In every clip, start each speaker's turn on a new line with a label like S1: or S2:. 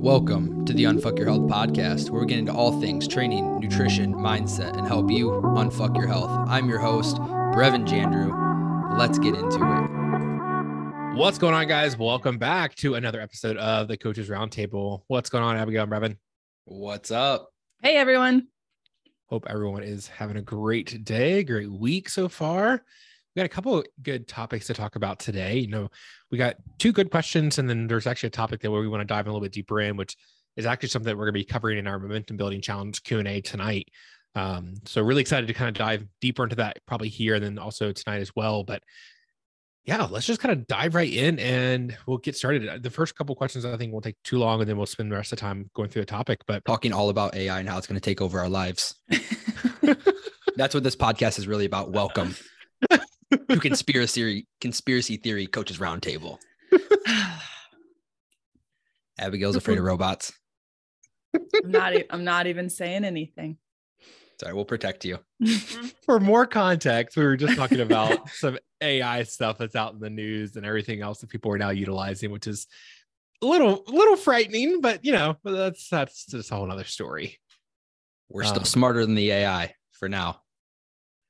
S1: Welcome to the Unfuck Your Health podcast, where we get into all things training, nutrition, mindset, and help you unfuck your health. I'm your host, Brevin Jandreau. Let's get into it.
S2: What's going on, guys? Welcome back to another episode of the Coaches Roundtable. What's going on, Abigail and Brevin?
S1: What's up?
S3: Hey, everyone.
S2: Hope everyone is having a great day, great week so far. We got a couple of good topics to talk about today. You know, we got two good questions, and then there's actually a topic that where we want to dive a little bit deeper in, which is actually something that we're going to be covering in our momentum building challenge Q and A tonight. Um, so really excited to kind of dive deeper into that probably here and then also tonight as well. But yeah, let's just kind of dive right in and we'll get started. The first couple questions I think will take too long, and then we'll spend the rest of the time going through the topic. But
S1: Talking all about AI and how it's going to take over our lives. That's what this podcast is really about. Welcome to conspiracy conspiracy theory coaches roundtable. Abigail's afraid of robots.
S3: I'm not. I'm not even saying anything.
S1: Sorry, we'll protect you.
S2: for more context, we were just talking about some AI stuff that's out in the news and everything else that people are now utilizing, which is a little, a little frightening. But you know, that's that's just a whole other story.
S1: We're still
S2: Um,
S1: smarter than the AI for now.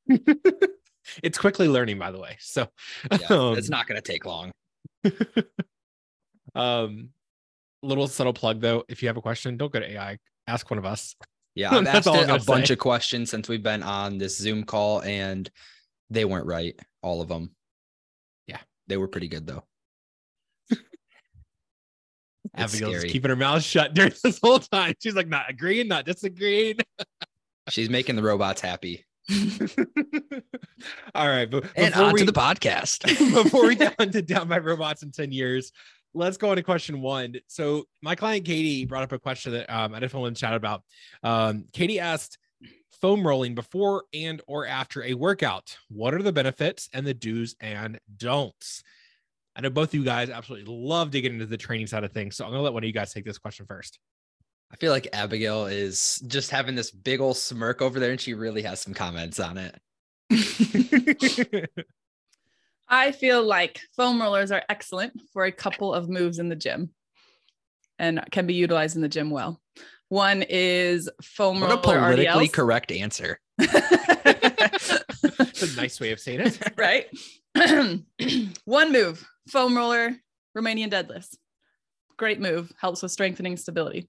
S2: it's quickly learning, by the way. So
S1: Yeah,
S2: um,
S1: it's not going to take long.
S2: um, little subtle plug though. If you have a question, don't go to AI. Ask one of us.
S1: Yeah, I've asked a
S2: gonna
S1: bunch
S2: say.
S1: of questions since we've been on this Zoom call, and they weren't right. All of them.
S2: Yeah.
S1: they were pretty good though.
S2: Abigail's keeping her mouth shut during this whole time. She's like not agreeing, not disagreeing.
S1: She's making the robots happy.
S2: All right, but
S1: And on
S2: we-
S1: to the podcast.
S2: before we get on to down by robots in 10 years let's go into question one. So my client katie brought up a question that um, i definitely want to chat about. Um, katie asked foam rolling before and or after a workout what are the benefits and the do's and don'ts? I know both of you guys absolutely love to get into the training side of things so i'm gonna let one of you guys take this question first
S1: I feel like Abigail is just having this big old smirk over there, and she really has some comments on it.
S3: I feel like foam rollers are excellent for a couple of moves in the gym, and can be utilized in the gym well. One is foam
S1: What a politically
S3: RDLs.
S1: correct answer.
S2: It's a nice way of saying it
S3: right? One move, foam roller, Romanian deadlifts. Great move, helps with strengthening stability.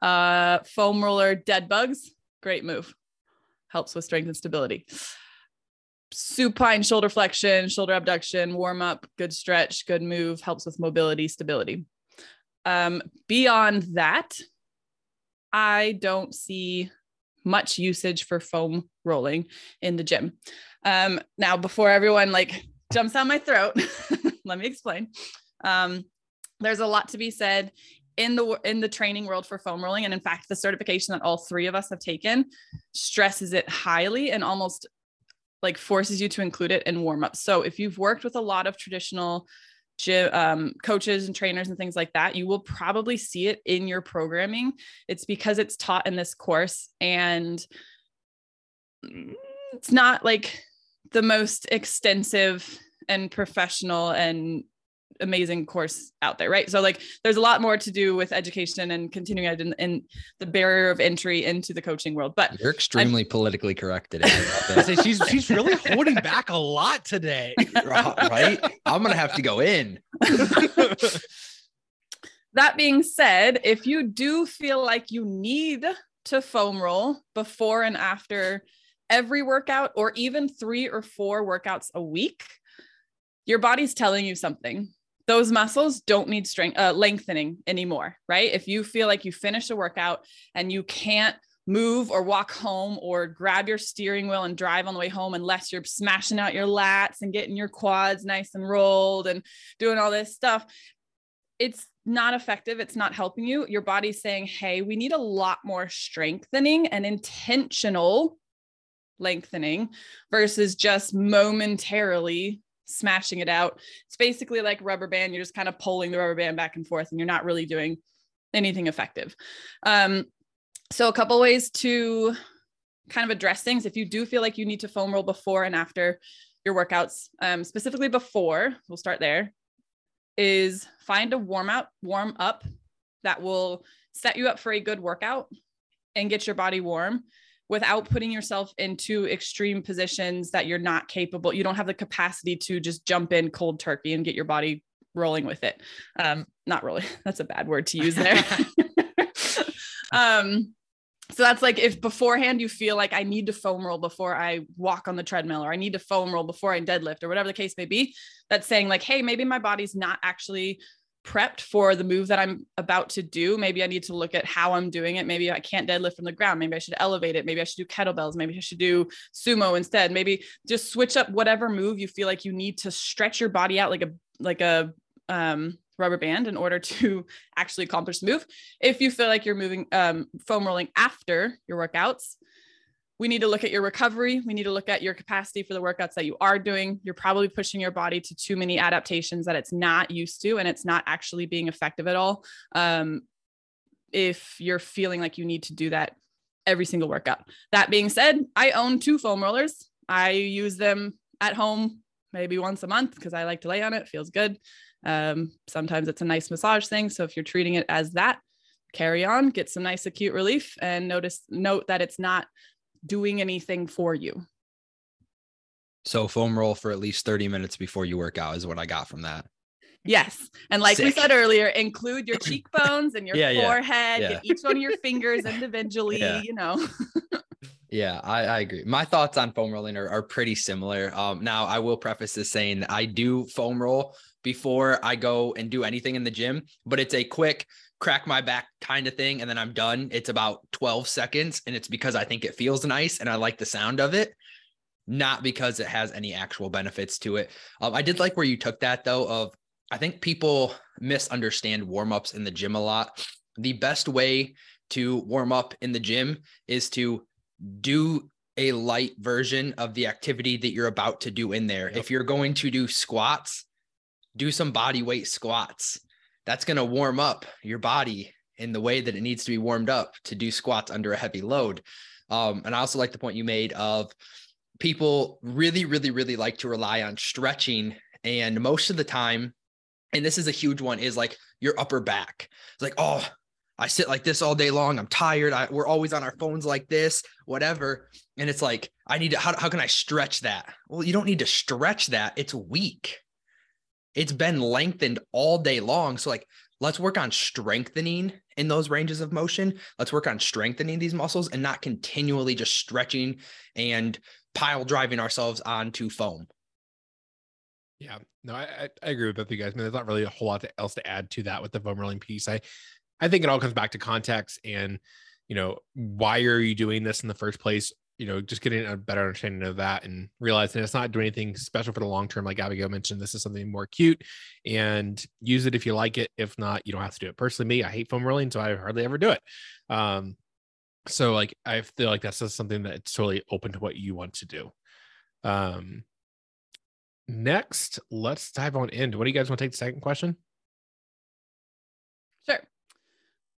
S3: Uh, foam roller dead bugs, great move, helps with strength and stability. Supine shoulder flexion, shoulder abduction, warm up, good stretch, good move, helps with mobility, stability. Um, beyond that, I don't see much usage for foam rolling in the gym. Um, now, before everyone like jumps down my throat, let me explain. Um, there's a lot to be said in the in the training world for foam rolling, and in fact, the certification that all three of us have taken stresses it highly and almost like forces you to include it in warm up. So, if you've worked with a lot of traditional gym um, coaches and trainers and things like that, you will probably see it in your programming. It's because it's taught in this course and it's not like the most extensive and professional and amazing course out there, right? So like there's a lot more to do with education and continuing ed in, in the barrier of entry into the coaching world. But
S1: You're extremely politically correct today. I
S2: I
S1: love
S2: say she's she's really holding back a lot today
S1: right? I'm gonna have to go in.
S3: that being said, if you do feel like you need to foam roll before and after every workout or even three or four workouts a week, your body's telling you something. Those muscles don't need strength uh, lengthening anymore, right? If you feel like you finish a workout and you can't move or walk home or grab your steering wheel and drive on the way home unless you're smashing out your lats and getting your quads nice and rolled and doing all this stuff, it's not effective. It's not helping you. Your body's saying, hey, we need a lot more strengthening and intentional lengthening versus just momentarily smashing it out. It's basically like rubber band. You're just kind of pulling the rubber band back and forth, and you're not really doing anything effective. Um, so, a couple ways to kind of address things. If you do feel like you need to foam roll before and after your workouts, um, specifically before, we'll start there, is find a warm out, warm up that will set you up for a good workout and get your body warm without putting yourself into extreme positions that you're not capable you don't have the capacity to just jump in cold turkey and get your body rolling with it. Um not really. That's a bad word to use there. Um so that's like if beforehand you feel like I need to foam roll before I walk on the treadmill or I need to foam roll before I deadlift or whatever the case may be, that's saying like, hey, maybe my body's not actually prepped for the move that I'm about to do. Maybe I need to look at how I'm doing it. Maybe I can't deadlift from the ground. Maybe I should elevate it. Maybe I should do kettlebells. Maybe I should do sumo instead. Maybe just switch up whatever move you feel like you need to stretch your body out like a like a um rubber band in order to actually accomplish the move. If you feel like you're moving um, foam rolling after your workouts, we need to look at your recovery. We need to look at your capacity for the workouts that you are doing. You're probably pushing your body to too many adaptations that it's not used to, and it's not actually being effective at all. Um, if you're feeling like you need to do that every single workout. That being said, I own two foam rollers. I use them at home maybe once a month because I like to lay on it. it feels good. Um, sometimes it's a nice massage thing. So if you're treating it as that, carry on, get some nice acute relief, and notice note that it's not doing anything for you.
S1: So foam roll for at least 30 minutes before you work out is what I got from that.
S3: Yes. And like Sick. we said earlier, include your cheekbones and your yeah, forehead, yeah. get each one of your fingers individually, yeah. you know.
S1: Yeah, I, I, agree. My thoughts on foam rolling are, are pretty similar. Um, now, I will preface this saying I do foam roll before I go and do anything in the gym, but it's a quick crack my back kind of thing. And then I'm done. It's about 12 seconds. And it's because I think it feels nice and I like the sound of it, not because it has any actual benefits to it. Um, I did like where you took that though, of I think people misunderstand warm ups in the gym a lot. The best way to warm up in the gym is to do a light version of the activity that you're about to do in there. Yep. If you're going to do squats, do some body weight squats. That's going to warm up your body in the way that it needs to be warmed up to do squats under a heavy load. Um, and I also like the point you made of people really, really, really like to rely on stretching. And most of the time, and this is a huge one, is like your upper back. It's like, oh, I sit like this all day long. I'm tired. I, we're always on our phones like this, whatever. And it's like, I need to, how, how can I stretch that? Well, you don't need to stretch that. It's weak. It's been lengthened all day long. So, like, let's work on strengthening in those ranges of motion. Let's work on strengthening these muscles and not continually just stretching and pile driving ourselves onto foam.
S2: Yeah, no, I, I agree with both of you guys. I mean, there's not really a whole lot else to add to that with the foam rolling piece. I I think it all comes back to context and, you know, why are you doing this in the first place? You know, just getting a better understanding of that and realizing it's not doing anything special for the long term. Like Abigail mentioned, this is something more cute and use it if you like it. If not, you don't have to do it. Personally, me, I hate foam rolling, so I hardly ever do it. Um, so like I feel like that's just something that it's totally open to what you want to do. Um, next, let's dive on in. What do you guys want to take the second question?
S3: Sure.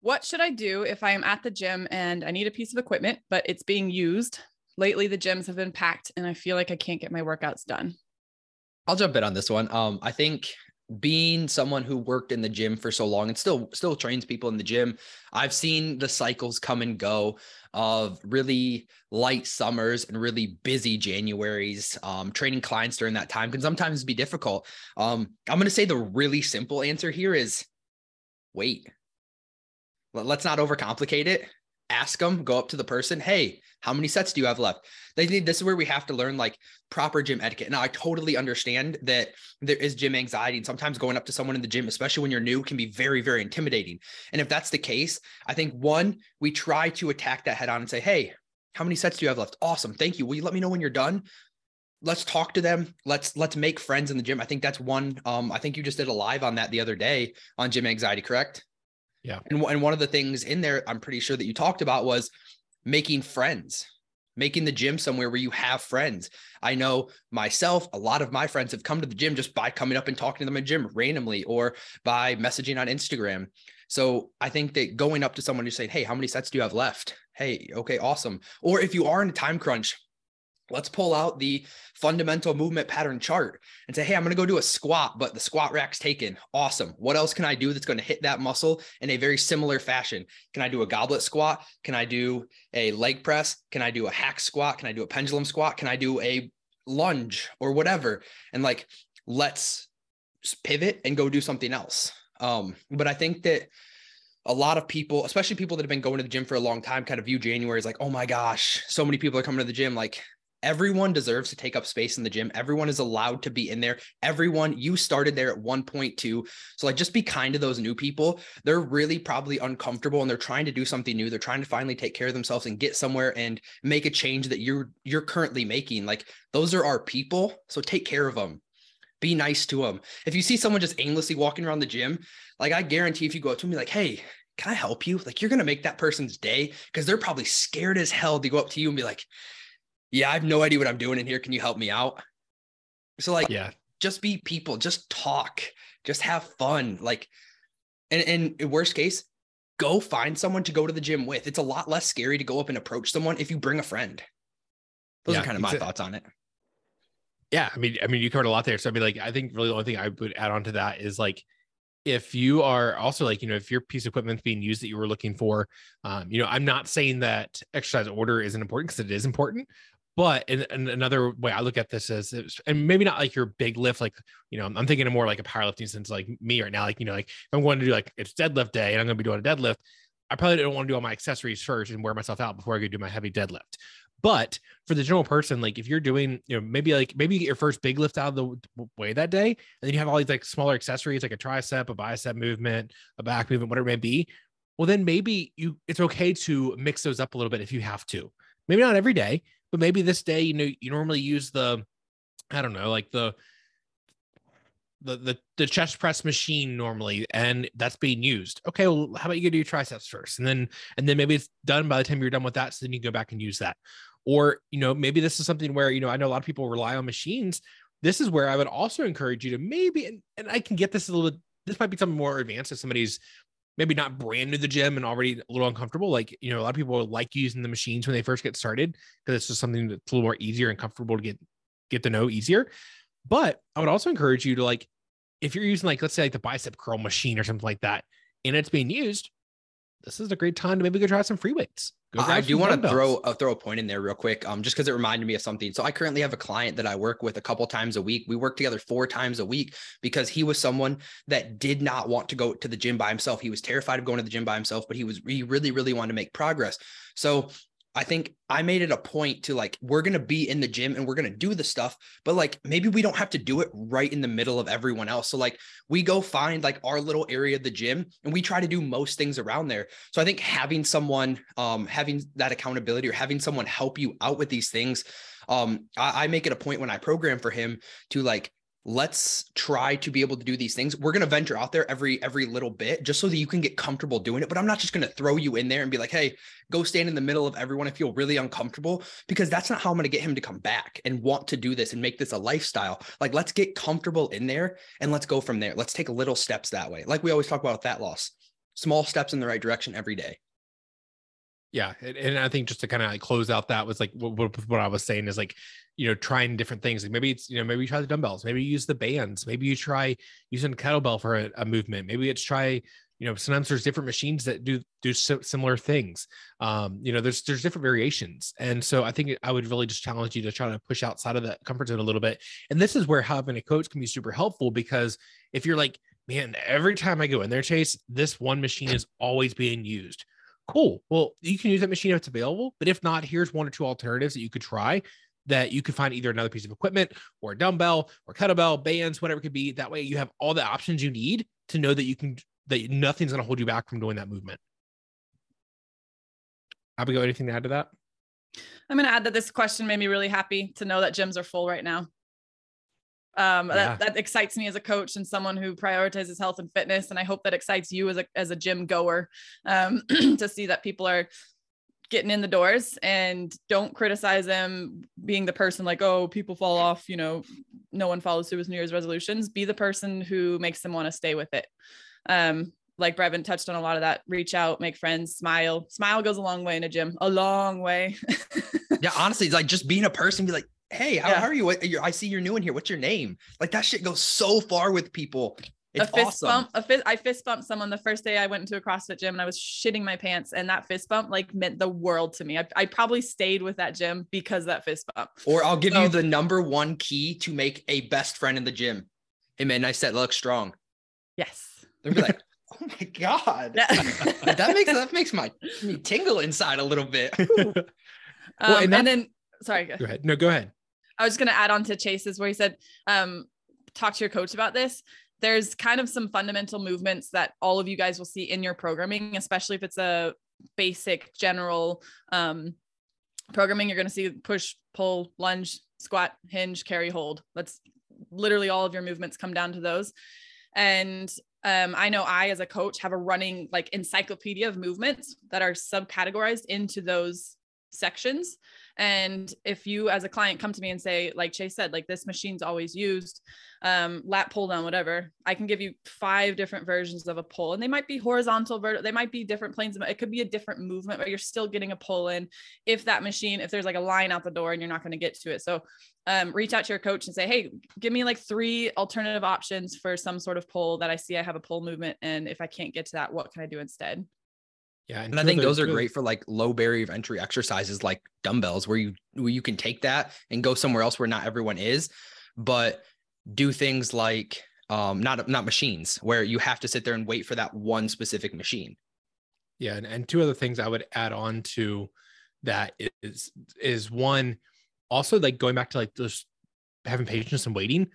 S3: What should I do if I am at the gym and I need a piece of equipment, but it's being used? Lately, the gyms have been packed and I feel like I can't get my workouts done.
S1: I'll jump in on this one. Um, I think being someone who worked in the gym for so long and still still trains people in the gym i've seen the cycles come and go of really light summers and really busy januaries um, training clients during that time can sometimes be difficult um, i'm going to say the really simple answer here is wait Let's not overcomplicate it. Ask them, go up to the person, hey, how many sets do you have left? They need this is where we have to learn like proper gym etiquette. Now I totally understand that there is gym anxiety and sometimes going up to someone in the gym, especially when you're new, can be very, very intimidating. And if that's the case, I think one, we try to attack that head on and say, hey, how many sets do you have left? Awesome. Thank you. Will you let me know when you're done? let's talk to them let's let's make friends in the gym i think that's one um i think you just did a live on that the other day on gym anxiety correct
S2: yeah.
S1: And, and one of the things in there, I'm pretty sure that you talked about was making friends, making the gym somewhere where you have friends. I know myself, a lot of my friends have come to the gym just by coming up and talking to them in gym randomly or by messaging on Instagram. So I think that going up to someone and saying, Hey, how many sets do you have left? Hey, okay, awesome. Or if you are in a time crunch, let's pull out the fundamental movement pattern chart and say, hey, I'm going to go do a squat, but the squat rack's taken. Awesome. What else can I do that's going to hit that muscle in a very similar fashion? Can I do a goblet squat? Can I do a leg press? Can I do a hack squat? Can I do a pendulum squat? Can I do a lunge or whatever? And like, let's pivot and go do something else. Um, but I think that a lot of people, especially people that have been going to the gym for a long time, kind of view January as like, oh my gosh, so many people are coming to the gym. Like everyone deserves to take up space in the gym. Everyone is allowed to be in there. Everyone, you started there at 1.2. So like just be kind to those new people. They're really probably uncomfortable and they're trying to do something new. They're trying to finally take care of themselves and get somewhere and make a change that you're you're currently making. Like those are our people. So take care of them. Be nice to them. If you see someone just aimlessly walking around the gym, like I guarantee if you go up to me like, "Hey, can I help you?" Like you're to make that person's day because they're probably scared as hell to go up to you and be like, yeah, I have no idea what I'm doing in here. Can you help me out? So like, yeah, just be people, just talk, just have fun. Like, and, and worst case, go find someone to go to the gym with. It's a lot less scary to go up and approach someone if you bring a friend. Those yeah, are kind of my thoughts on it.
S2: Yeah, I mean, I mean, you covered a lot there. So I mean, like, I think really the only thing I would add on to that is like, if you are also like, you know, if your piece of equipment being used that you were looking for, um, you know, I'm not saying that exercise order isn't important because it is important, but and, and, another way I look at this is, and maybe not like your big lift, like you know, I'm thinking of more like a powerlifting sense, like me right now. Like you know, like I'm going to do like it's deadlift day and I'm going to be doing a deadlift, I probably don't want to do all my accessories first and wear myself out before I go do my heavy deadlift. But for the general person, like if you're doing, you know, maybe like maybe you get your first big lift out of the way that day, and then you have all these like smaller accessories like a tricep, a bicep movement, a back movement, whatever it may be. Well, then maybe you it's okay to mix those up a little bit if you have to. Maybe not every day, but maybe this day, you know, you normally use the, I don't know, like the, the, the the chest press machine normally and that's being used. Okay well how about you do your triceps first and then and then maybe it's done by the time you're done with that so then you go back and use that. Or you know maybe this is something where you know i know a lot of people rely on machines. This is where i would also encourage you to maybe and, and i can get this a little bit this might be something more advanced if somebody's maybe not brand new to the gym and already a little uncomfortable. Like, you know, a lot of people like using the machines when they first get started because it's just something that's a little more easier and comfortable to get get to know easier. But I would also encourage you to like, if you're using like, let's say like the bicep curl machine or something like that, and it's being used, this is a great time to maybe go try some free weights.
S1: I do want to throw uh, throw a point in there real quick, um, just because it reminded me of something. So I currently have a client that I work with a couple times a week. We work together four times a week because he was someone that did not want to go to the gym by himself. He was terrified of going to the gym by himself, but he was he really really wanted to make progress. So I think I made it a point to like, we're going to be in the gym and we're going to do the stuff, but like maybe we don't have to do it right in the middle of everyone else. So, like, we go find like our little area of the gym and we try to do most things around there. So, I think having someone, um, having that accountability or having someone help you out with these things, um, I, I make it a point when I program for him to like, let's try to be able to do these things. We're going to venture out there every every little bit just so that you can get comfortable doing it but i'm not just going to throw you in there and be like hey go stand in the middle of everyone if you're really uncomfortable because that's not how i'm going to get him to come back and want to do this and make this a lifestyle. Like let's get comfortable in there and let's go from there. Let's take little steps that way. Like we always talk about with fat loss small steps in the right direction every day
S2: yeah and, i think just to kind of like close out that was like what, what i was saying is like you know trying different things like maybe it's you know maybe you try the dumbbells maybe you use the bands maybe you try using kettlebell for a, a movement maybe it's try you know sometimes there's different machines that do do similar things um you know there's there's different variations and so i think i would really just challenge you to try to push outside of that comfort zone a little bit and this is where having a coach can be super helpful because if you're like man every time i go in there chase this one machine is always being used cool well you can use that machine if it's available but if not here's one or two alternatives that you could try that you could find either another piece of equipment or a dumbbell or kettlebell, bands, whatever it could be. That way you have all the options you need to know that you can, that nothing's going to hold you back from doing that movement. Abigail, anything to add to that?
S3: I'm going to add that this question made me really happy to know that gyms are full right now. Um, yeah. that, that excites me as a coach and someone who prioritizes health and fitness. And I hope that excites you as a, as a gym goer um, to see that people are getting in the doors and don't criticize them being the person like oh people fall off you know no one follows through with new year's resolutions be the person who makes them want to stay with it um like Brevin touched on a lot of that. Reach out, make friends, smile. Smile goes a long way in a gym, a long way.
S1: yeah, honestly, it's like just being a person, be like, hey, how,
S3: Yeah.
S1: how are you? What, you're, I see you're new in here. What's your name? Like that shit goes so far with people. It's
S3: a fist
S1: awesome.
S3: bump, a fist, I fist bumped someone the first day I went into a CrossFit gym and I was shitting my pants. And that fist bump like meant the world to me. I, I probably stayed with that gym because of that fist bump.
S1: Or I'll give
S3: So-
S1: you the number one key to make a best friend in the gym. Hey man, nice set, look strong.
S3: Yes.
S1: They'll be like, oh my god, that makes that makes my me tingle inside a little bit.
S3: Um,
S2: and
S3: and, then, sorry, Go
S2: ahead. No, go ahead.
S3: I was going to add on to Chase's where he said, um, talk to your coach about this. There's kind of some fundamental movements that all of you guys will see in your programming, especially if it's a basic general um, programming. You're going to see push, pull, lunge, squat, hinge, carry, hold. That's literally all of your movements come down to those. And um, I know I, as a coach, have a running like encyclopedia of movements that are subcategorized into those sections. And if you, as a client, come to me and say, like Chase said, like this machine's always used, um, lat pull down, whatever, I can give you five different versions of a pull, and they might be horizontal, vertical, they might be different planes. It could be a different movement, but you're still getting a pull in. If that machine, if there's like a line out the door and you're not going to get to it, so um, reach out to your coach and say, hey, give me like three alternative options for some sort of pull that I see I have a pull movement, and if I can't get to that, what can I do instead?
S2: Yeah.
S1: And I think those are great for like low barrier of entry exercises like dumbbells where you where you can take that and go somewhere else where not everyone is, but do things like um not not machines where you have to sit there and wait for that one specific machine.
S2: Yeah, and, and two other things I would add on to that is is one also like going back to like just having patience and waiting.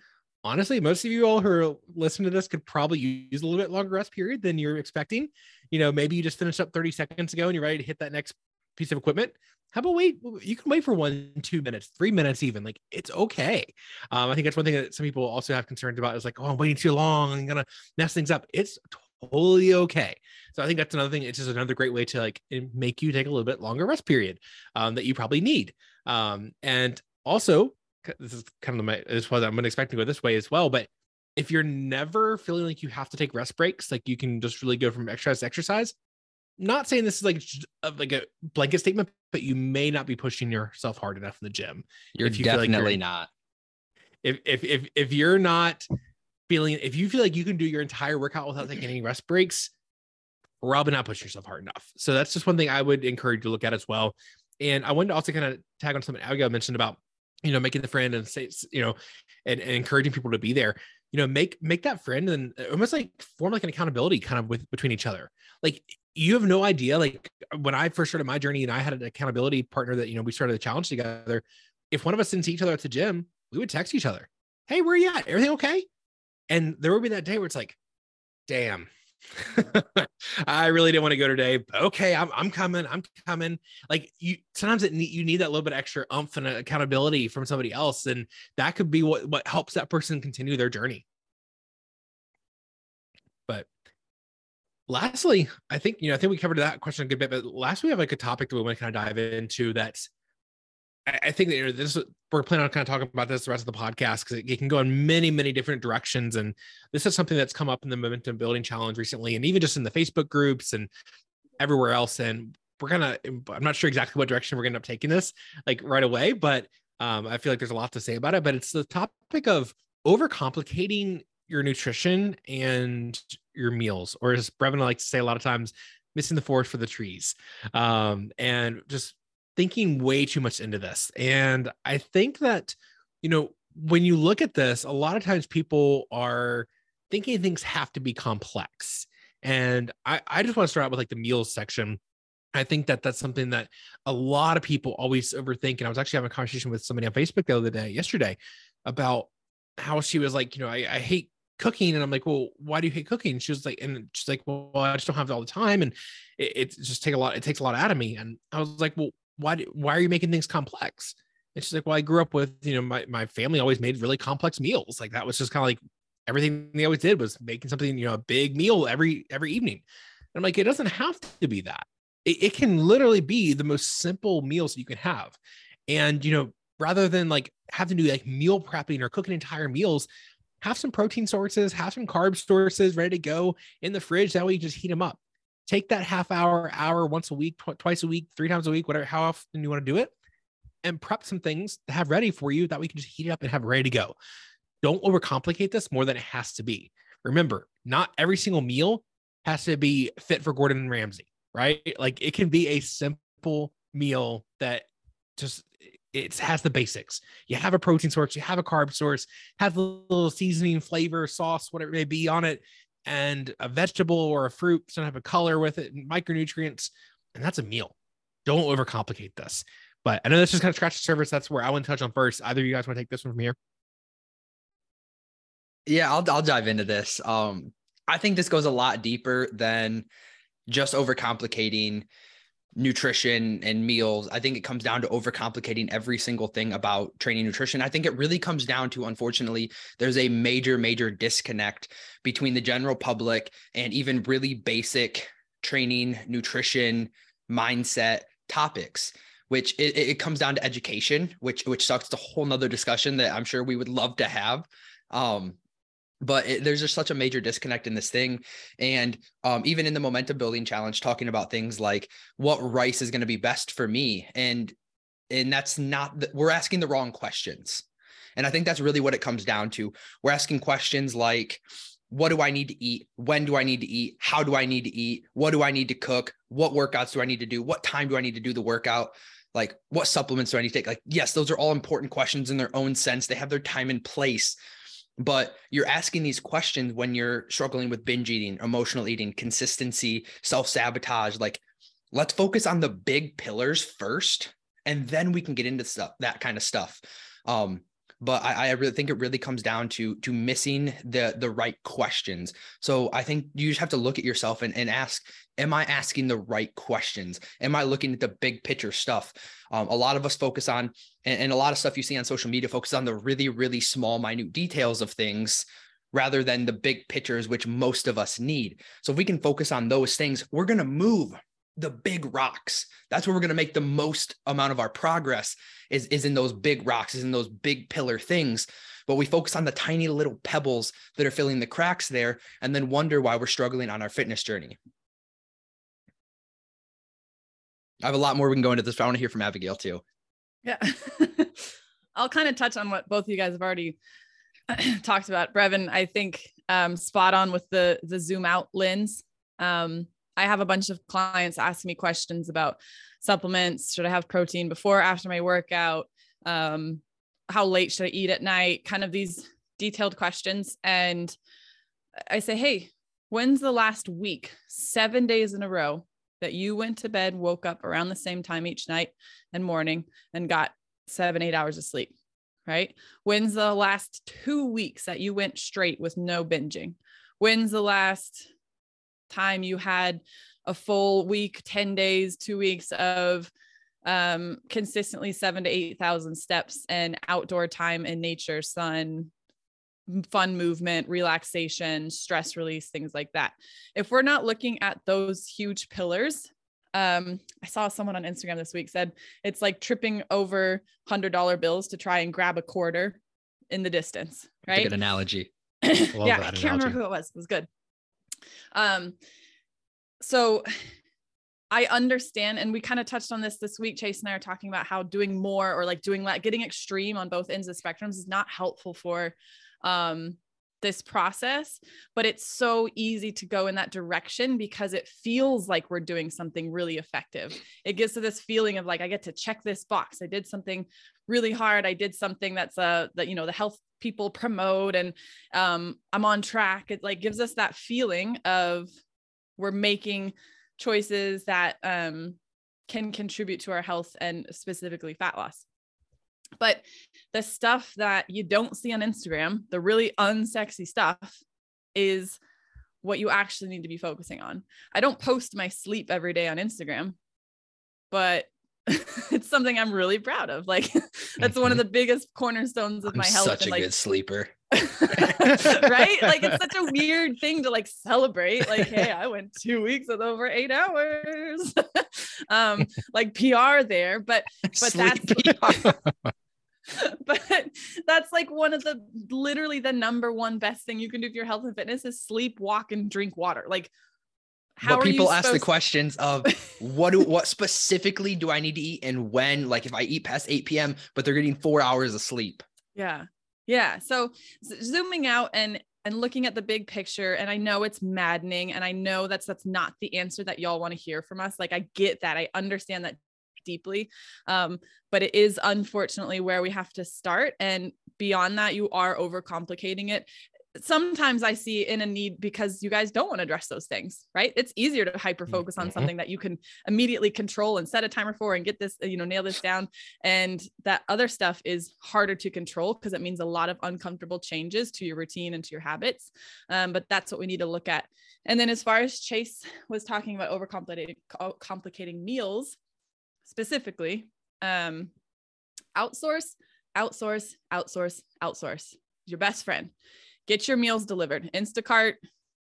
S2: Honestly, most of you all who are listening to this could probably use a little bit longer rest period than you're expecting. You know, maybe you just finished up 30 seconds ago and you're ready to hit that next piece of equipment. How about wait? You can wait for one, two minutes, three minutes, even. Like it's okay. Um, I think that's one thing that some people also have concerns about is like, oh, I'm waiting too long. I'm gonna mess things up. It's totally okay. So I think that's another thing. It's just another great way to like make you take a little bit longer rest period um, that you probably need. Um, and also, this is kind of my this was I'm expecting to go this way as well. But if you're never feeling like you have to take rest breaks, like you can just really go from exercise to exercise. Not saying this is like a- uh, like a blanket statement, but you may not be pushing yourself hard enough in the gym.
S1: You're
S2: If you feel like
S1: definitely
S2: you're-
S1: not.
S2: If if if if you're not feeling, if you feel like you can do your entire workout without taking any rest breaks, probably not pushing yourself hard enough. So that's just one thing I would encourage you to look at as well. And I wanted to also kind of tag on something Abigail mentioned about, you know, making the friend and say, you know, and, and encouraging people to be there. You know, make make that friend and uh, almost like form like an accountability kind of with between each other. Like you have no idea. Like when I first started my journey and I had an accountability partner that, you know, we started the challenge together. If one of us didn't see each other at the gym, we would text each other. Hey, where you at? Everything okay? And there would be that day where it's like, damn, I really didn't want to go today. Okay, I'm, I'm coming. I'm coming. Like you, sometimes it you need that little bit extra umph and accountability from somebody else, and that could be what what helps that person continue their journey. But lastly, I think you know I think we covered that question a good bit. But last we have like a topic that we want to kind of dive into. That's I, think that you know, this we're planning on kind of talking about this the rest of the podcast because it, it can go in many many different directions and this is something that's come up in the momentum building challenge recently and even just in the facebook groups and everywhere else and we're gonna i'm not sure exactly what direction we're gonna end up taking this like right away but um, i feel like there's a lot to say about it but it's the topic of overcomplicating your nutrition and your meals or as brevin likes to say a lot of times missing the forest for the trees. Um, and just thinking way too much into this and i think that you know when you look at this a lot of times people are thinking things have to be complex. And I, I just want to start out with like the meals section. I think that that's something that a lot of people always overthink. And I was actually having a conversation with somebody on Facebook the other day, yesterday, about how she was like, you know, I, I hate cooking. And I'm like, well, why do you hate cooking? She was like, and she's like, well, I just don't have it all the time. And it, it just take a lot, it takes a lot out of me. And I was like, well, why, do, why are you making things complex? And she's like, well, I grew up with, you know, my, my family always made really complex meals. Like that was just kind of like everything they always did was making something, you know, a big meal every every evening. And I'm like, it doesn't have to be that. It, it can literally be the most simple meals you can have. And you know, rather than like have to do like meal prepping or cooking entire meals, have some protein sources, have some carb sources ready to go in the fridge. That way you just heat them up. Take that half hour, hour once a week, tw- twice a week, three times a week, whatever, how often you want to do it, and prep some things to have ready for you that we can just heat it up and have ready to go. Don't overcomplicate this more than it has to be. Remember, not every single meal has to be fit for Gordon and Ramsay, right? Like it can be a simple meal that just it has the basics. You have a protein source, you have a carb source, have a little seasoning, flavor, sauce, whatever it may be on it, and a vegetable or a fruit, some type of color with it, micronutrients, and that's a meal. Don't overcomplicate this. But I know this just kind of scratch the surface. That's where I want to touch on first. Either you guys want to take this one from here?
S1: Yeah, I'll I'll dive into this. Um, I think this goes a lot deeper than just overcomplicating nutrition and meals. I think it comes down to overcomplicating every single thing about training nutrition. I think it really comes down to, unfortunately, there's a major, major disconnect between the general public and even really basic training, nutrition, mindset topics. Which it, it comes down to education, which which sucks. It's a whole nother discussion that I'm sure we would love to have. Um, but it, there's just such a major disconnect in this thing. And um, even in the momentum building challenge talking about things like what rice is going to be best for me and and that's not the, we're asking the wrong questions. And i think that's really what it comes down to. We're asking questions like what do i need to eat? When do i need to eat? How do i need to eat? What do i need to cook? What workouts do i need to do? What time do i need to do the workout? Like what supplements do i need to take? Like yes those are all important questions in their own sense. They have their time and place but you're asking these questions when you're struggling with binge eating, emotional eating, consistency, self sabotage. Like, let's focus on the big pillars first, and then we can get into stuff that kind of stuff. Um, but I, I really think it really comes down to to missing the the right questions. So I think you just have to look at yourself and, and ask, am I asking the right questions? Am I looking at the big picture stuff? Um, a lot of us focus on, and, and a lot of stuff you see on social media focus on the really, really small, minute details of things rather than the big pictures, which most of us need. So if we can focus on those things, we're going to move the big rocks. That's where we're going to make the most amount of our progress is, is in those big rocks, is in those big pillar things. But we focus on the tiny little pebbles that are filling the cracks there and then wonder why we're struggling on our fitness journey. I have a lot more we can go into this, but I want to hear from Abigail too.
S3: Yeah. I'll kind of touch on what both of you guys have already talked about. Brevin, I think um, spot on with the the zoom out lens. Um, I have a bunch of clients asking me questions about supplements. Should I have protein before, after my workout? Um, how late should I eat at night? Kind of these detailed questions. And I say, hey, when's the last week, seven days in a row, that you went to bed, woke up around the same time each night and morning and got seven, eight hours of sleep? Right? When's the last two weeks that you went straight with no binging? When's the last time you had a full week, 10 days, two weeks of um, consistently seven to 8,000 steps and outdoor time in nature, sun, fun movement, relaxation, stress release, things like that. If we're not looking at those huge pillars, um, I saw someone on Instagram this week said it's like tripping over hundred dollar bills to try and grab a quarter in the distance. Right?
S1: a good analogy.
S3: yeah, I can't analogy. remember who it was. It was good. Um, so I understand, and we kind of touched on this this week. Chase and I are talking about how doing more or like doing that, getting extreme on both ends of the spectrums is not helpful for um, this process, but it's so easy to go in that direction because it feels like we're doing something really effective. It gives to this feeling of like I get to check this box. I did something really hard. I did something that's uh that you know the health people promote and um I'm on track. It like gives us that feeling of we're making choices that um can contribute to our health and specifically fat loss. But the stuff that you don't see on Instagram, the really unsexy stuff, is what you actually need to be focusing on. I don't post my sleep every day on Instagram, but it's something I'm really proud of. Like that's one of mm-hmm. the biggest cornerstones of
S1: I'm
S3: my health.
S1: Such a
S3: like,
S1: good sleeper.
S3: right? Like it's such a weird thing to like celebrate. Like, hey, I went two weeks with over eight hours. um, like PR there, but but Sleep that's but that's like one of the literally the number one best thing you can do for your health and fitness is sleep, walk, and drink water. Like how
S1: but
S3: are
S1: people ask the questions of what do what specifically do I need to eat and when? Like if I eat past 8 p.m., but they're getting four hours of sleep.
S3: Yeah. Yeah. So zooming out and and looking at the big picture and I know it's maddening and I know that's that's not the answer that y'all want to hear from us. Like I get that. I understand that deeply. Um but it is unfortunately where we have to start and beyond that you are overcomplicating it. Sometimes I see in a need because you guys don't want to address those things, right? It's easier to hyper focus on
S2: Mhm.
S3: something that you can immediately control and set a timer for and get this, you know, nail this down and that other stuff is harder to control because it means a lot of uncomfortable changes to your routine and to your habits. Um, but that's what we need to look at. And then as far as Chase was talking about overcomplicating complicating meals specifically, um, outsource, outsource, outsource, outsource. Your best friend. Get your meals delivered. Instacart,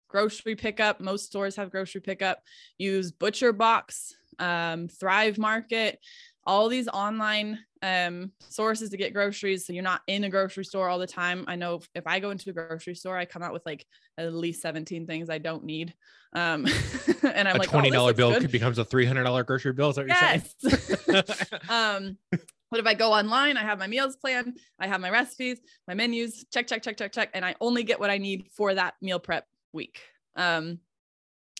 S3: grocery pickup. Most stores have grocery pickup. Use Butcher Box, um, Thrive Market, all these online um, sources to get groceries. So you're not in a grocery store all the time. I know if, if I go into a grocery store, I come out with like at least 17 things I don't need. Um, and I'm
S2: a
S3: like,
S2: twenty
S3: oh, this
S2: dollar
S3: looks
S2: bill becomes a three hundred dollar grocery bill. Is that what you're
S3: Yes.
S2: saying?
S3: um, but if I go online, I have my meals planned, I have my recipes, my menus, check, check, check, check, check, and I only get what I need for that meal prep week. Um,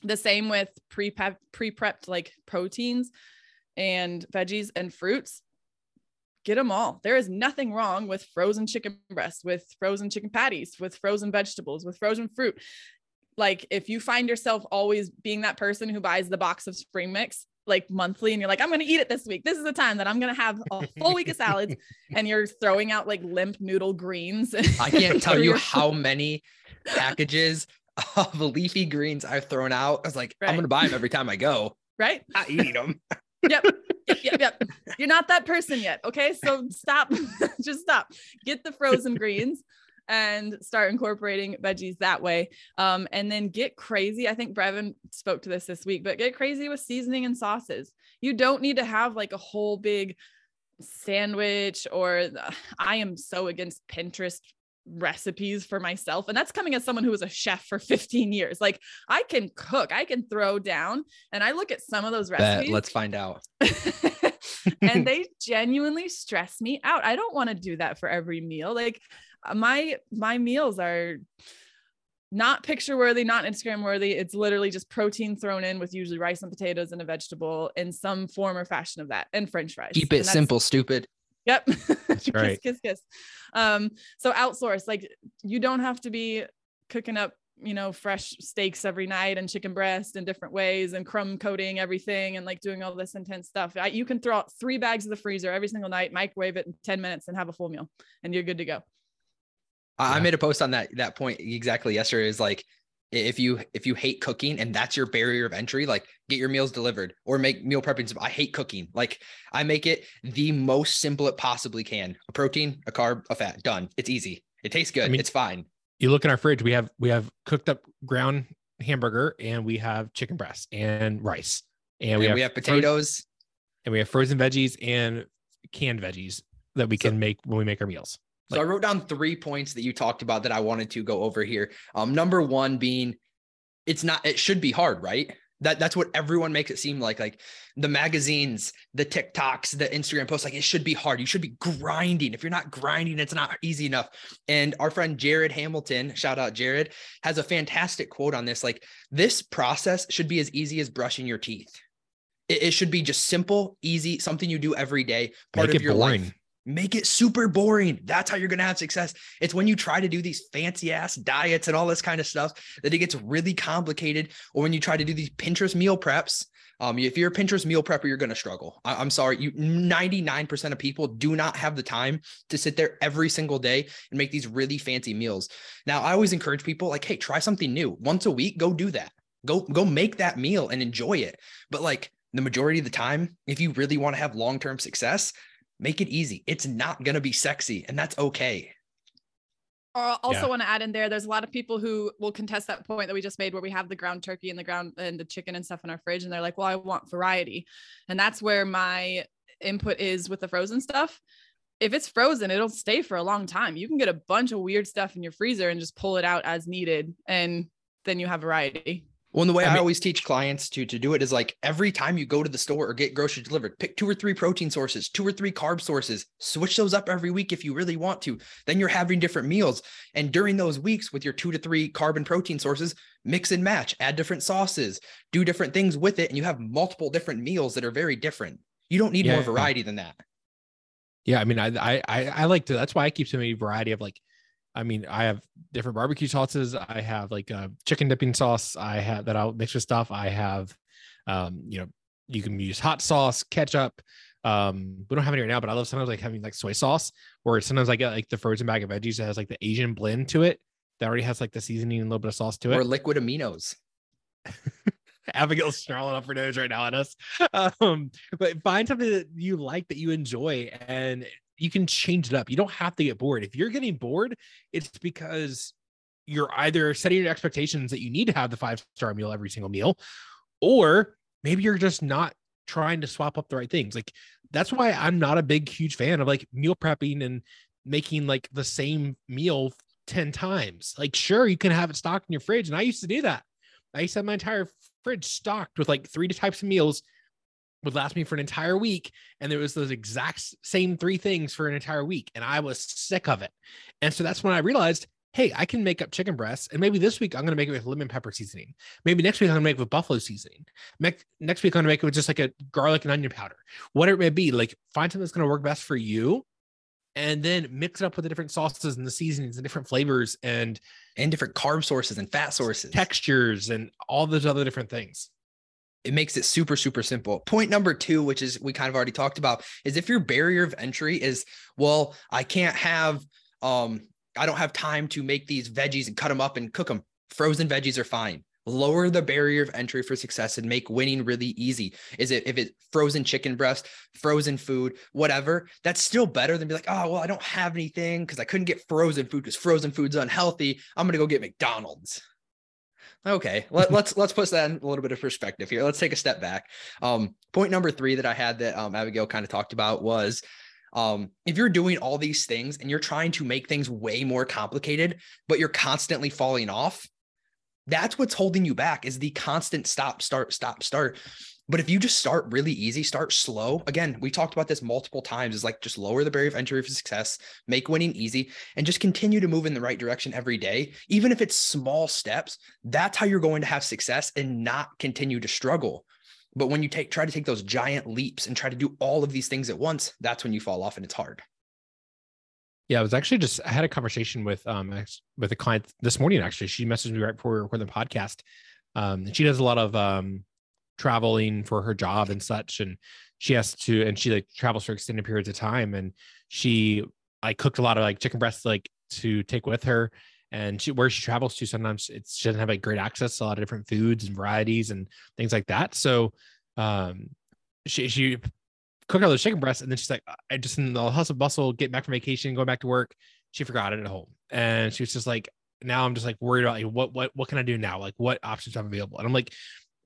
S3: the same with pre pre prepped like proteins and veggies and fruits. Get them all. There is nothing wrong with frozen chicken breast, with frozen chicken patties, with frozen vegetables, with frozen fruit. Like if you find yourself always being that person who buys the box of spring mix like monthly and you're like, I'm going to eat it this week. This is the time that I'm going to have a full week of salads and you're throwing out like limp noodle greens.
S1: I can't tell you how many packages of leafy greens I've thrown out. I was like, I'm gonna buy them every time I go.
S3: right?
S1: Not eating them.
S3: Yep. Yep, yep, yep. You're not that person yet. Okay. So stop. Just stop. Get the frozen greens and start incorporating veggies that way. Um, and then get crazy. I think Brevin spoke to this this week, but get crazy with seasoning and sauces. You don't need to have like a whole big sandwich or I am so against Pinterest recipes for myself and that's coming as someone who was a chef for 15 years like i can cook i can throw down and i look at some of those
S1: Bet.
S3: recipes
S1: Let's find out.
S3: and they genuinely stress me out. I don't want to do that for every meal. Like my my meals are not picture worthy, not Instagram worthy. It's literally just protein thrown in with usually rice and potatoes and a vegetable in some form or fashion of that and french fries.
S1: Keep it simple, stupid.
S3: Yep. kiss,
S2: right.
S3: kiss, kiss. Um, so outsource, like you don't have to be cooking up, you know, fresh steaks every night and chicken breast in different ways and crumb coating everything and like doing all this intense stuff. I, you can throw out three bags of the freezer every single night, microwave it in 10 minutes and have a full meal and you're good to go.
S1: I I made a post on that that point exactly yesterday. Is like if you if you hate cooking and that's your barrier of entry, like get your meals delivered or make meal prepping. I hate cooking. Like I make it the most simple it possibly can. A protein, a carb, a fat. Done. It's easy. It tastes good.
S2: mean-
S1: it's fine.
S2: you look in our fridge, we have we have cooked up ground hamburger and we have chicken breast and rice. And
S1: And
S2: we
S1: we
S2: have,
S1: have,
S2: fro-
S1: potatoes.
S2: and we have frozen veggies and canned veggies that we
S1: So-
S2: can make when we make our meals.
S1: So I wrote down three points that you talked about that I wanted to go over here. Um, number one being, it's not. It should be hard, right? That that's what everyone makes it seem like. Like the magazines, the TikToks, the Instagram posts. Like it should be hard. You should be grinding. If you're not grinding, it's not easy enough. And our friend Jared Hamilton, shout out Jared, has a fantastic quote on this. Like this process should be as easy as brushing your teeth. It, it should be just simple, easy, something you do every day, part of your
S2: boring.
S1: life make it super boring. That's how you're going to have success. It's when you try to do these fancy ass diets and all this kind of stuff that it gets really complicated. Or when you try to do these Pinterest meal preps, um, if you're a Pinterest meal prepper, you're going to struggle. I- I'm sorry. You 99% of people do not have the time to sit there every single day and make these really fancy meals. Now, I always encourage people like, Hey, try something new once a week. Go do that. Go, go make that meal and enjoy it. But like the majority of the time, if you really want to have long-term success, make it easy. It's not going to be sexy and that's okay.
S3: I also
S2: Yeah.
S3: want to add in there, there's a lot of people who will contest that point that we just made where we have the ground turkey and the ground and the chicken and stuff in our fridge. And they're like, well, I want variety. And that's where my input is with the frozen stuff. if it's frozen, it'll stay for a long time. You can get a bunch of weird stuff in your freezer and just pull it out as needed. And then you have variety.
S1: Well, and the way
S2: I
S1: I,
S2: mean-
S1: always teach clients to to do it is like every time you go to the store or get groceries delivered, pick two or three protein sources, two or three carb sources, switch those up every week if you really want to. Then you're having different meals. And during those weeks with your two to three carb and protein sources, mix and match, add different sauces, do different things with it, and you have multiple different meals that are very different. You don't need
S2: Yeah.
S1: more variety than that.
S2: Yeah, I mean, I I, I like to. That's why I keep so many variety of like. I mean, I have different barbecue sauces. I have like a chicken dipping sauce. I have that I'll mix with stuff. I have, um, you know, you can use hot sauce, ketchup. Um, we don't have any right now, but I love sometimes like having like soy sauce, or sometimes I get like the frozen bag of veggies that has like the Asian blend to it that already has like the seasoning and a little bit of sauce to it.
S1: Or liquid aminos.
S2: Abigail's snarling up her nose right now at us. Um, but find something that you like that you enjoy and you can change it up. You don't have to get bored. If you're getting bored, it's because you're either setting your expectations that you need to have the five star meal every single meal, or maybe you're just not trying to swap up the right things. Like that's why I'm not a big, huge fan of like meal prepping and making like the same meal 10 times. Like, sure, you can have it stocked in your fridge. And I used to do that. I used to have my entire fridge stocked with like three types of meals would last me for an entire week and there was those exact same three things for an entire week and i was sick of it. And so that's when i realized hey i can make up chicken breasts and maybe this week i'm going to make it with lemon pepper seasoning. Maybe next week i'm going to make it with buffalo seasoning. Next week i'm going to make it with just like a garlic and onion powder. Whatever it may be like find something that's going to work best for you and then mix it up with the different sauces and the seasonings and different flavors and
S1: And different carb sources and fat sources.
S2: textures and all those other different things
S1: it makes it super super simple. Point number two which is we kind of already talked about is if your barrier of entry is well i can't have um i don't have time to make these veggies and cut them up and cook them frozen veggies are fine. Lower the barrier of entry for success and make winning really easy. Is it if it's frozen chicken breast frozen food whatever that's still better than be like oh well i don't have anything because i couldn't get frozen food because frozen food's unhealthy. I'm gonna go get mcdonald's Okay, let, let's let's put that in a little bit of perspective here. Let's take a step back. Um, point number three that I had that um, Abigail kind of talked about was um, if you're doing all these things and you're trying to make things way more complicated, but you're constantly falling off, that's what's holding you back is the constant stop, start, stop, start. But if you just start really easy, start slow. Again, we talked about this multiple times. Is like just lower the barrier of entry for success, make winning easy, and just continue to move in the right direction every day. Even if it's small steps, that's how you're going to have success and not continue to struggle. But when you take try to take those giant leaps and try to do all of these things at once, that's when you fall off and it's hard.
S2: Yeah, I was actually just I had a conversation with um with a client this morning. Actually, she messaged me right before we recording the podcast. Um, and she does a lot of um traveling for her job and such, and she has to and she like travels for extended periods of time. And she I cooked a lot of like chicken breasts like to take with her. And she where she travels to, sometimes it's she doesn't have like great access to a lot of different foods and varieties and things like that. So um she she cooked all those chicken breasts, and then she's like, I just in the hustle bustle, getting back from vacation, going back to work, she forgot it at home, and she was just like, now I'm just like worried about like what what what can I do now? Like what options have available? And I'm like,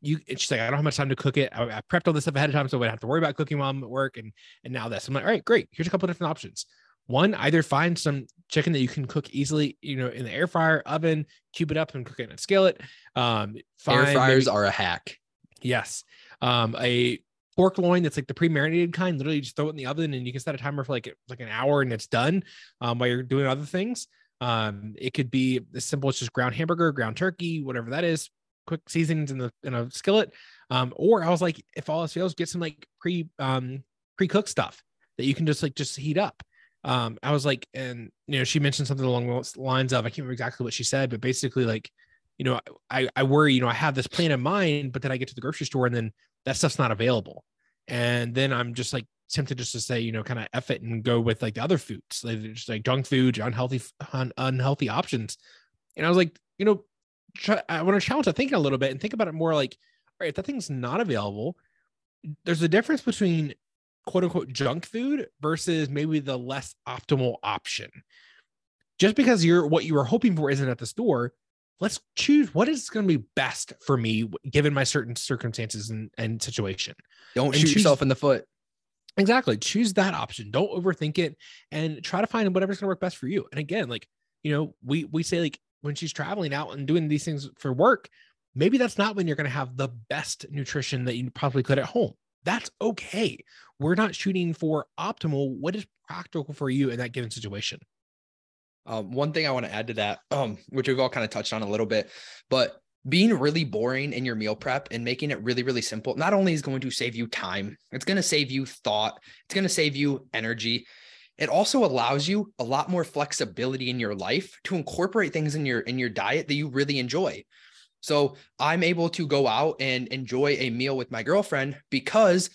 S2: you. She's like, I don't have much time to cook it. I, I prepped all this stuff ahead of time, so I would have to worry about cooking while I'm at work, and and now this. I'm like, all right, great. Here's a couple of different options. One, either find some chicken that you can cook easily, you know, in the air fryer, oven, cube it up and cook it in a skillet. Um,
S1: Air fryers
S2: maybe-
S1: are a hack.
S2: Yes. Um, a pork loin that's like the pre-marinated kind. Literally, just throw it in the oven, and you can set a timer for like like an hour, and it's done. Um, while you're doing other things. Um, it could be as simple as just ground hamburger, ground turkey, whatever that is. Quick seasonings in the in a skillet. Um, or I was like, if all else fails, get some like pre um pre-cooked stuff that you can just like just heat up. Um, I was like, and you know, she mentioned something along those lines of I can't remember exactly what she said, but basically like you know, I, I worry, you know, I have this plan in mind, but then I get to the grocery store and then that stuff's not available. And then I'm just like tempted just to say, you know, kind of F it and go with like the other foods, like just like junk food, unhealthy, un, unhealthy options. And I was like, you know, try, I want to challenge the thinking a little bit and think about it more like, all right, if that thing's not available, there's a difference between quote unquote junk food versus maybe the less optimal option. Just because you're what you were hoping for isn't at the store, let's choose what is going to be best for me given my certain circumstances and, and situation.
S1: Don't
S2: And
S1: shoot
S2: choose-
S1: yourself in the foot.
S2: Exactly. Choose that option. Don't overthink it and try to find whatever's going to work best for you. And again, like, you know, we we say like when she's traveling out and doing these things for work, maybe that's not when you're going to have the best nutrition that you probably could at home. That's okay. We're not shooting for optimal. What is practical for you in that given situation?
S1: Um, one thing I want to add to that, um, which we've all kind of touched on a little bit, but being really boring in your meal prep and making it really, really simple, not only is going to save you time, it's going to save you thought, it's going to save you energy. It also allows you a lot more flexibility in your life to incorporate things in your in your diet that you really enjoy. So I'm able to go out and enjoy a meal with my girlfriend because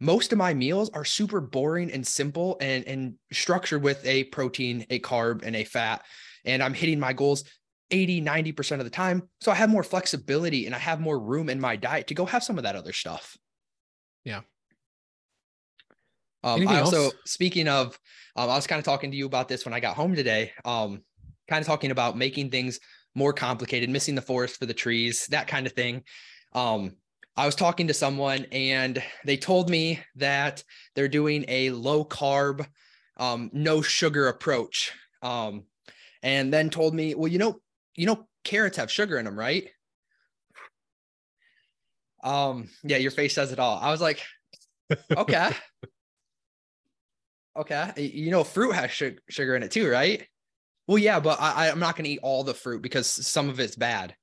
S1: most of my meals are super boring and simple and, and structured with a protein, a carb, and a fat. And I'm hitting my goals 80, 90% of the time. So I have more flexibility and I have more room in my diet to go have some of that other stuff.
S2: Yeah.
S1: Um, I also, else? speaking of, um, I was kind of talking to you about this when I got home today. Um, kind of talking about making things more complicated, missing the forest for the trees, that kind of thing. Um, I was talking to someone and they told me that they're doing a low carb, um, no sugar approach. Um, and then told me, well, you know, you know, carrots have sugar in them, right? Um, yeah, your face says it all. I was like, okay. Okay. You know, fruit has sugar in it too, right? Well, yeah, but I, I'm not going to eat all the fruit because some of it's bad.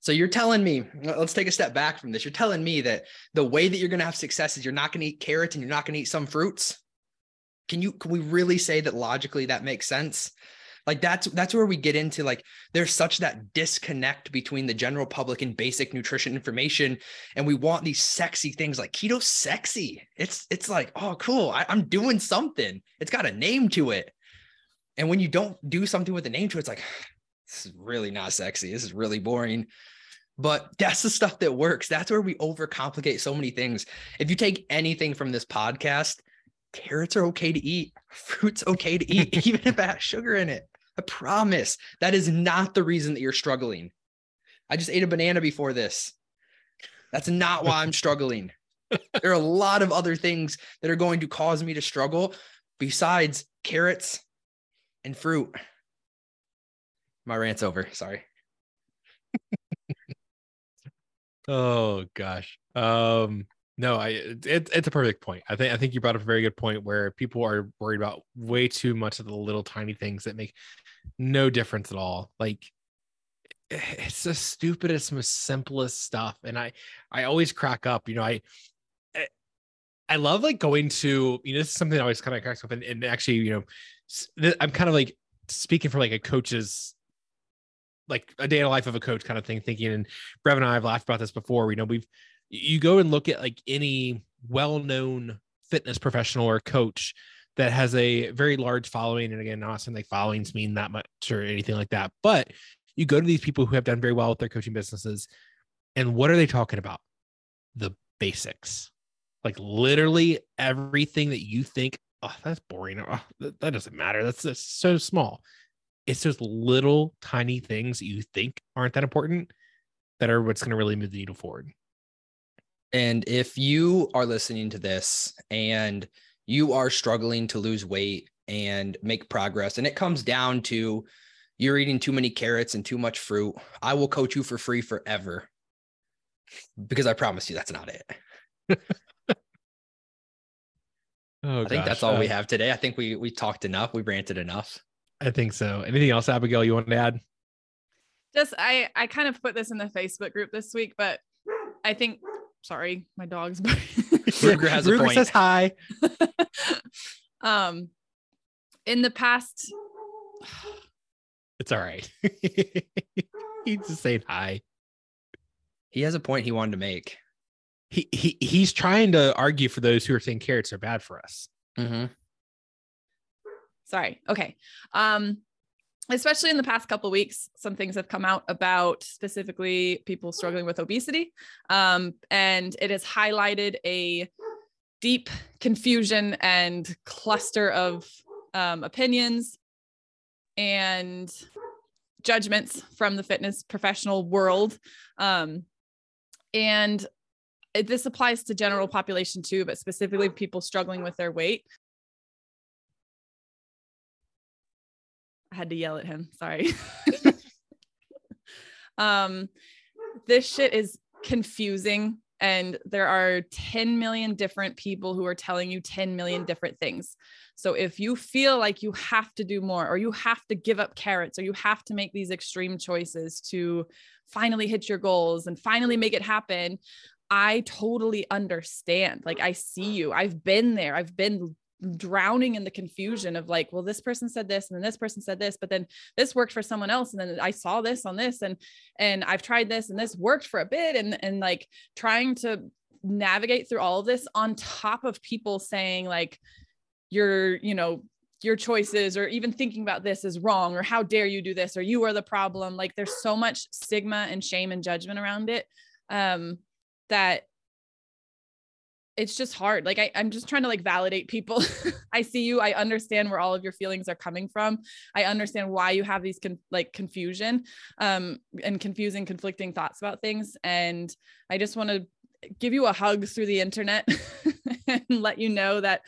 S1: So you're telling me, let's take a step back from this. You're telling me that the way that you're going to have success is you're not going to eat carrots and you're not going to eat some fruits. Can you, can we really say that logically that makes sense? Like that's that's where we get into like there's such that disconnect between the general public and basic nutrition information, and we want these sexy things like keto sexy. It's it's like oh cool, I, I'm doing something. It's got a name to it, and when you don't do something with a name to it, it's like this is really not sexy. This is really boring. But that's the stuff that works. That's where we overcomplicate so many things. If you take anything from this podcast, carrots are okay to eat, fruit's okay to eat, even if it has sugar in it. I promise that is not the reason that you're struggling. I just ate a banana before this. That's not why I'm struggling. there are a lot of other things that are going to cause me to struggle besides carrots and fruit. My rant's over. Sorry.
S2: oh gosh. Um no, I it, it's a perfect point. I think I think you brought up a very good point where people are worried about way too much of the little tiny things that make no difference at all. Like eh, it's the stupidest, most simplest stuff. And I I always crack up. You know, I eh, I love like going to, you know, this is something that always kind of cracks up and, and actually, you know, I'm kind of like speaking for like a coach's like a day in the life of a coach kind of thing, thinking, and Brev and I have laughed about this before. We know we've you go and look at like any well-known fitness professional or coach that has a very large following. And again, not saying like followings mean that much or anything like that, but you go to these people who have done very well with their coaching businesses. And what are they talking about? The basics. Like literally everything that you think, oh, that's boring. Oh, that, that doesn't matter. That's, so small. It's those little tiny things that you think aren't that important that are what's going to really move the needle forward.
S1: And if you are listening to this and you are struggling to lose weight and make progress, and it comes down to you're eating too many carrots and too much fruit, I will coach you for free forever because I promise you that's not it. oh, I think gosh. that's all uh, we have today. I think we we talked enough. We ranted enough.
S2: I think so. Anything else, Abigail, you want to add?
S3: Just I I kind of put this in the Facebook group this week, but I think sorry, my dog's
S2: Ruger has a Ruger point. says hi.
S3: um in the past
S2: it's all right. He's just saying hi.
S1: He has a point he wanted to make.
S2: He he he's trying to argue for those who are saying carrots are bad for us.
S1: Mm-hmm.
S3: Sorry. Okay. Um, especially in the past couple weeks some things have come out about specifically people struggling with obesity um, and it has highlighted a deep confusion and cluster of um, opinions and judgments from the fitness professional world um, and this applies to general population too, but specifically people struggling with their weight. I had to yell at him. Sorry. um, this shit is confusing and there are 10 million different people who are telling you 10 million different things. So if you feel like you have to do more or you have to give up carrots or you have to make these extreme choices to finally hit your goals and finally make it happen, I totally understand. Like I see you. I've been there. I've been drowning in the confusion of like well this person said this and then this person said this but then this worked for someone else and then i saw this on this and and i've tried this and this worked for a bit and and like trying to navigate through all of this on top of people saying like you're you know your choices or even thinking about this is wrong or how dare you do this or you are the problem. Like there's so much stigma and shame and judgment around it um that it's just hard. Like I, I'm just trying to like validate people. I see you. I understand where all of your feelings are coming from. I understand why you have these con- like confusion um, and confusing, conflicting thoughts about things. And I just want to give you a hug through the internet and let you know that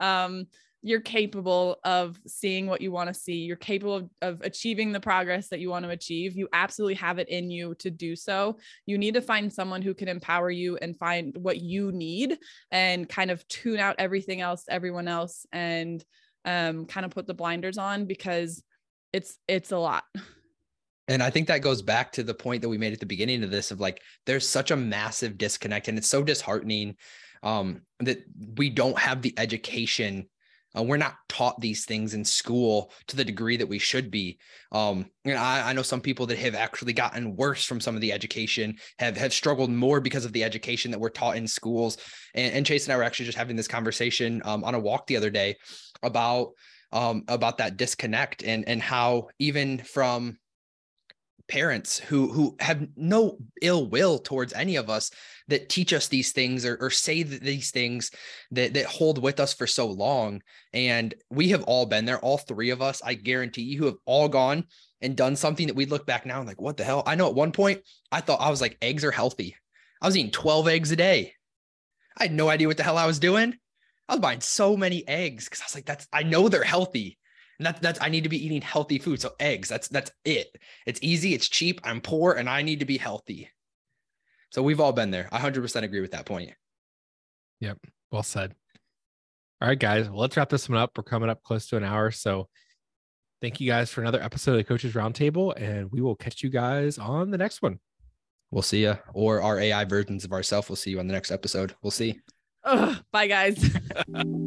S3: um, you're capable of seeing what you want to see. You're capable of, of, achieving the progress that you want to achieve. You absolutely have it in you to do so. You need to find someone who can empower you and find what you need and kind of tune out everything else, everyone else, and um, kind of put the blinders on because it's it's a lot.
S1: And I think that goes back to the point that we made at the beginning of this of like there's such a massive disconnect and it's so disheartening um, that we don't have the education uh, we're not taught these things in school to the degree that we should be. Um, and I, I, know some people that have actually gotten worse from some of the education, have have struggled more because of the education that we're taught in schools. And, and Chase and I were actually just having this conversation um, on a walk the other day about um, about that disconnect and and how even from parents who who have no ill will towards any of us that teach us these things or, or say these things that that hold with us for so long. And we have all been there all three of us i guarantee you who have all gone and done something that we look back now and like what the hell? I know at one point i thought i was like eggs are healthy. I was eating 12 eggs a day. I had no idea what the hell i was doing. I was buying so many eggs because i was like that's i know they're healthy and that's that's I need to be eating healthy food. So eggs, that's that's it. It's easy, it's cheap. I'm poor and I need to be healthy. So we've all been there. I 100% agree with that point.
S2: Yep. Well said. All right, guys. Well, let's wrap this one up. We're coming up close to an hour. So thank you guys for another episode of the Coaches Roundtable, and we will catch you guys on the next one.
S1: We'll see you, or our AI versions of ourselves. We'll see you on the next episode. We'll see.
S3: Ugh, bye, guys.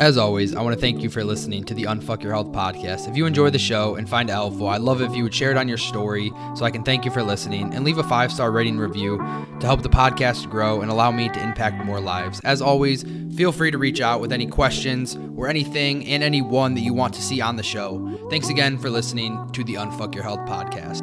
S1: As always, I want to thank you for listening to the Unfuck Your Health podcast. If you enjoy the show and find it helpful, I'd love if you would share it on your story so I can thank you for listening and leave a five star rating review to help the podcast grow and allow me to impact more lives. As always, feel free to reach out with any questions or anything and anyone that you want to see on the show. Thanks again for listening to the Unfuck Your Health podcast.